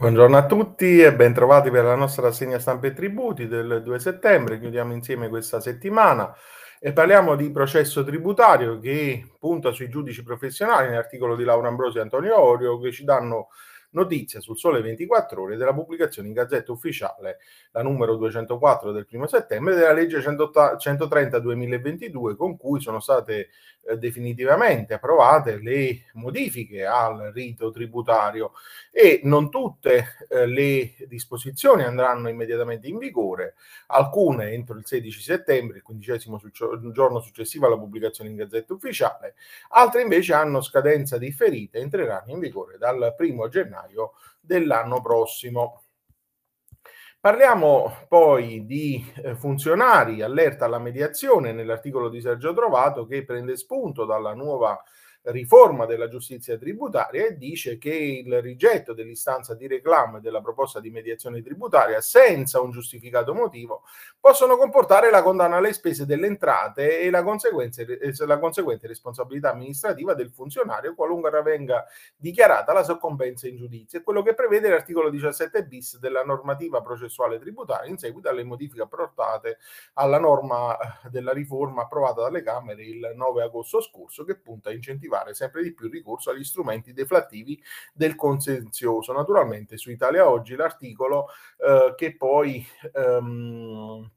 Buongiorno a tutti e bentrovati per la nostra rassegna stampa e tributi del 2 settembre. Chiudiamo insieme questa settimana e parliamo di processo tributario che punta sui giudici professionali, nell'articolo di Laura Ambrosi e Antonio Orio, che ci danno notizia sul Sole 24 Ore della pubblicazione in Gazzetta Ufficiale, la numero 204 del primo settembre, della legge 130 2022, con cui sono state eh, definitivamente approvate le modifiche al rito tributario. E non tutte eh, le disposizioni andranno immediatamente in vigore, alcune entro il 16 settembre, il quindicesimo giorno successivo alla pubblicazione in Gazzetta Ufficiale, altre invece hanno scadenza differita e entreranno in vigore dal primo gennaio dell'anno prossimo. Parliamo poi di eh, funzionari, allerta alla mediazione nell'articolo di Sergio Trovato che prende spunto dalla nuova riforma della giustizia tributaria e dice che il rigetto dell'istanza di reclamo e della proposta di mediazione tributaria senza un giustificato motivo possono comportare la condanna alle spese delle entrate e la, la conseguente responsabilità amministrativa del funzionario qualunque venga dichiarata la soccombenza in giudizio. È quello che prevede l'articolo 17 bis della normativa processuale tributaria in seguito alle modifiche apportate alla norma eh, della riforma approvata dalle Camere il 9 agosto scorso che punta a incentivare incentivare sempre di più ricorso agli strumenti deflattivi del consenzioso. Naturalmente su Italia Oggi l'articolo eh, che poi ehm,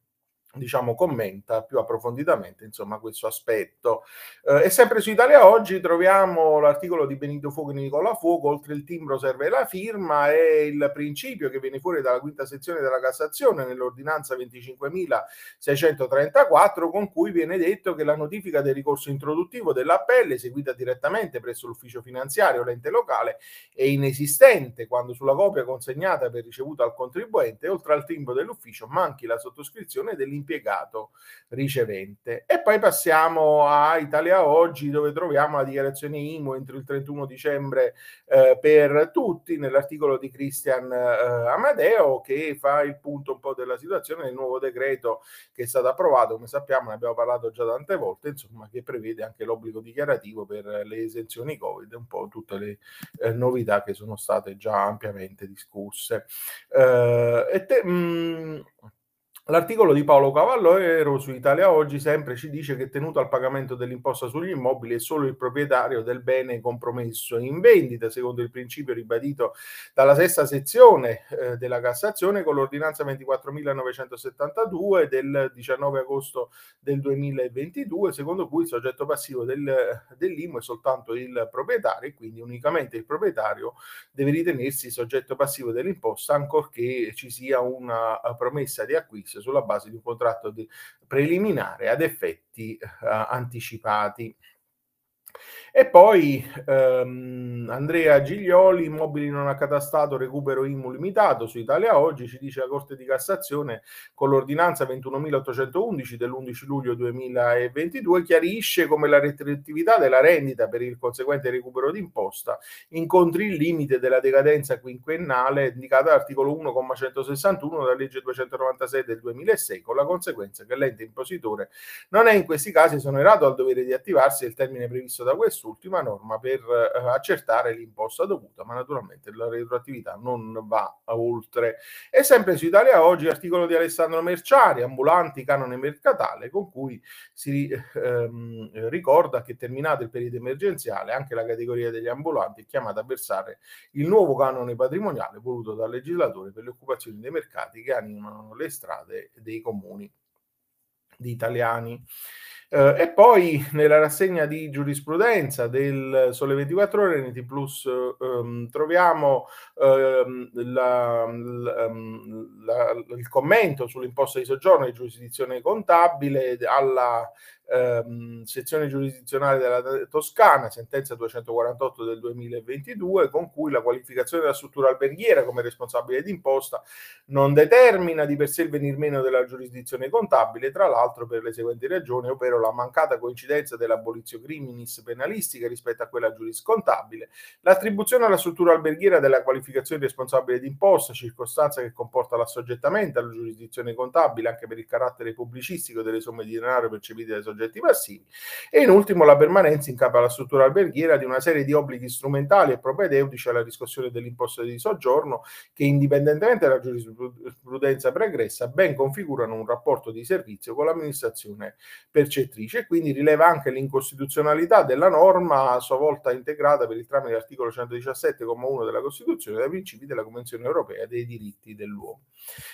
diciamo, commenta più approfonditamente insomma, questo aspetto. Eh, e sempre su Italia Oggi troviamo l'articolo di Benito Fuoco e Nicola Fuoco, oltre il timbro serve la firma, e il principio che viene fuori dalla quinta sezione della Cassazione nell'ordinanza 25.634, con cui viene detto che la notifica del ricorso introduttivo dell'appello, eseguita direttamente presso l'ufficio finanziario o l'ente locale, è inesistente quando sulla copia consegnata per ricevuta al contribuente, oltre al timbro dell'ufficio, manchi la sottoscrizione dell'interno impiegato ricevente. E poi passiamo a Italia Oggi dove troviamo la dichiarazione IMU entro il 31 dicembre eh, per tutti nell'articolo di Cristian eh, Amadeo che fa il punto un po' della situazione del nuovo decreto che è stato approvato, come sappiamo, ne abbiamo parlato già tante volte, insomma, che prevede anche l'obbligo dichiarativo per le esenzioni Covid, un po' tutte le eh, novità che sono state già ampiamente discusse. Eh, e te, mh, mm, L'articolo di Paolo Cavallero su Italia Oggi sempre ci dice che tenuto al pagamento dell'imposta sugli immobili è solo il proprietario del bene compromesso. In vendita, secondo il principio ribadito dalla sesta sezione eh, della Cassazione con l'ordinanza 24.972 del 19 agosto del 2022, secondo cui il soggetto passivo del, dell'IMU è soltanto il proprietario e quindi unicamente il proprietario deve ritenersi soggetto passivo dell'imposta ancorché ci sia una promessa di acquisto sulla base di un contratto preliminare ad effetti eh, anticipati. E poi ehm, Andrea Giglioli, immobili non accatastato, recupero IMU limitato su Italia Oggi, ci dice la Corte di Cassazione con l'ordinanza 21.811 dell'11 luglio 2022, chiarisce come la rettributività della rendita per il conseguente recupero d'imposta incontri il limite della decadenza quinquennale indicata all'articolo 1,161 della legge 296 del 2006, con la conseguenza che l'ente impositore non è in questi casi esonerato al dovere di attivarsi il termine previsto da questo quest'ultima norma per eh, accertare l'imposta dovuta, ma naturalmente la retroattività non va oltre. E sempre su Italia Oggi, articolo di Alessandro Merciari, ambulanti canone mercatale, con cui si ehm, ricorda che terminato il periodo emergenziale anche la categoria degli ambulanti è chiamata a versare il nuovo canone patrimoniale voluto dal legislatore per le occupazioni dei mercati che animano le strade dei comuni di italiani. Uh, e poi nella rassegna di giurisprudenza del Sole 24 Ore, NT Plus, um, troviamo uh, la, la, la, il commento sull'imposta di soggiorno di giurisdizione contabile alla ehm, sezione giurisdizionale della Toscana, sentenza 248 del 2022, con cui la qualificazione della struttura alberghiera come responsabile d'imposta non determina di per sé il venir meno della giurisdizione contabile, tra l'altro per le seguenti ragioni, ovvero la mancata coincidenza dell'abolizio criminis penalistica rispetto a quella giuriscontabile, l'attribuzione alla struttura alberghiera della qualificazione responsabile d'imposta, circostanza che comporta l'assoggettamento alla giurisdizione contabile anche per il carattere pubblicistico delle somme di denaro percepite dai soggetti soggetti passivi e in ultimo la permanenza in capo alla struttura alberghiera di una serie di obblighi strumentali e propedeutici alla riscossione dell'imposta di soggiorno che indipendentemente dalla giurisprudenza pregressa ben configurano un rapporto di servizio con l'amministrazione percettrice. E quindi rileva anche l'incostituzionalità della norma a sua volta integrata per il tramite dell'articolo 117,1 della Costituzione dai principi della Convenzione europea dei diritti dell'uomo.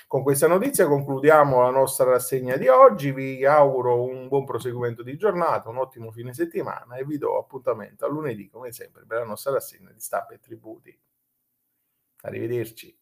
Con questa notizia concludiamo la nostra rassegna di oggi, vi auguro un buon proseguimento di giornata, un ottimo fine settimana e vi do appuntamento a lunedì come sempre per la nostra rassegna di stampa e tributi. Arrivederci.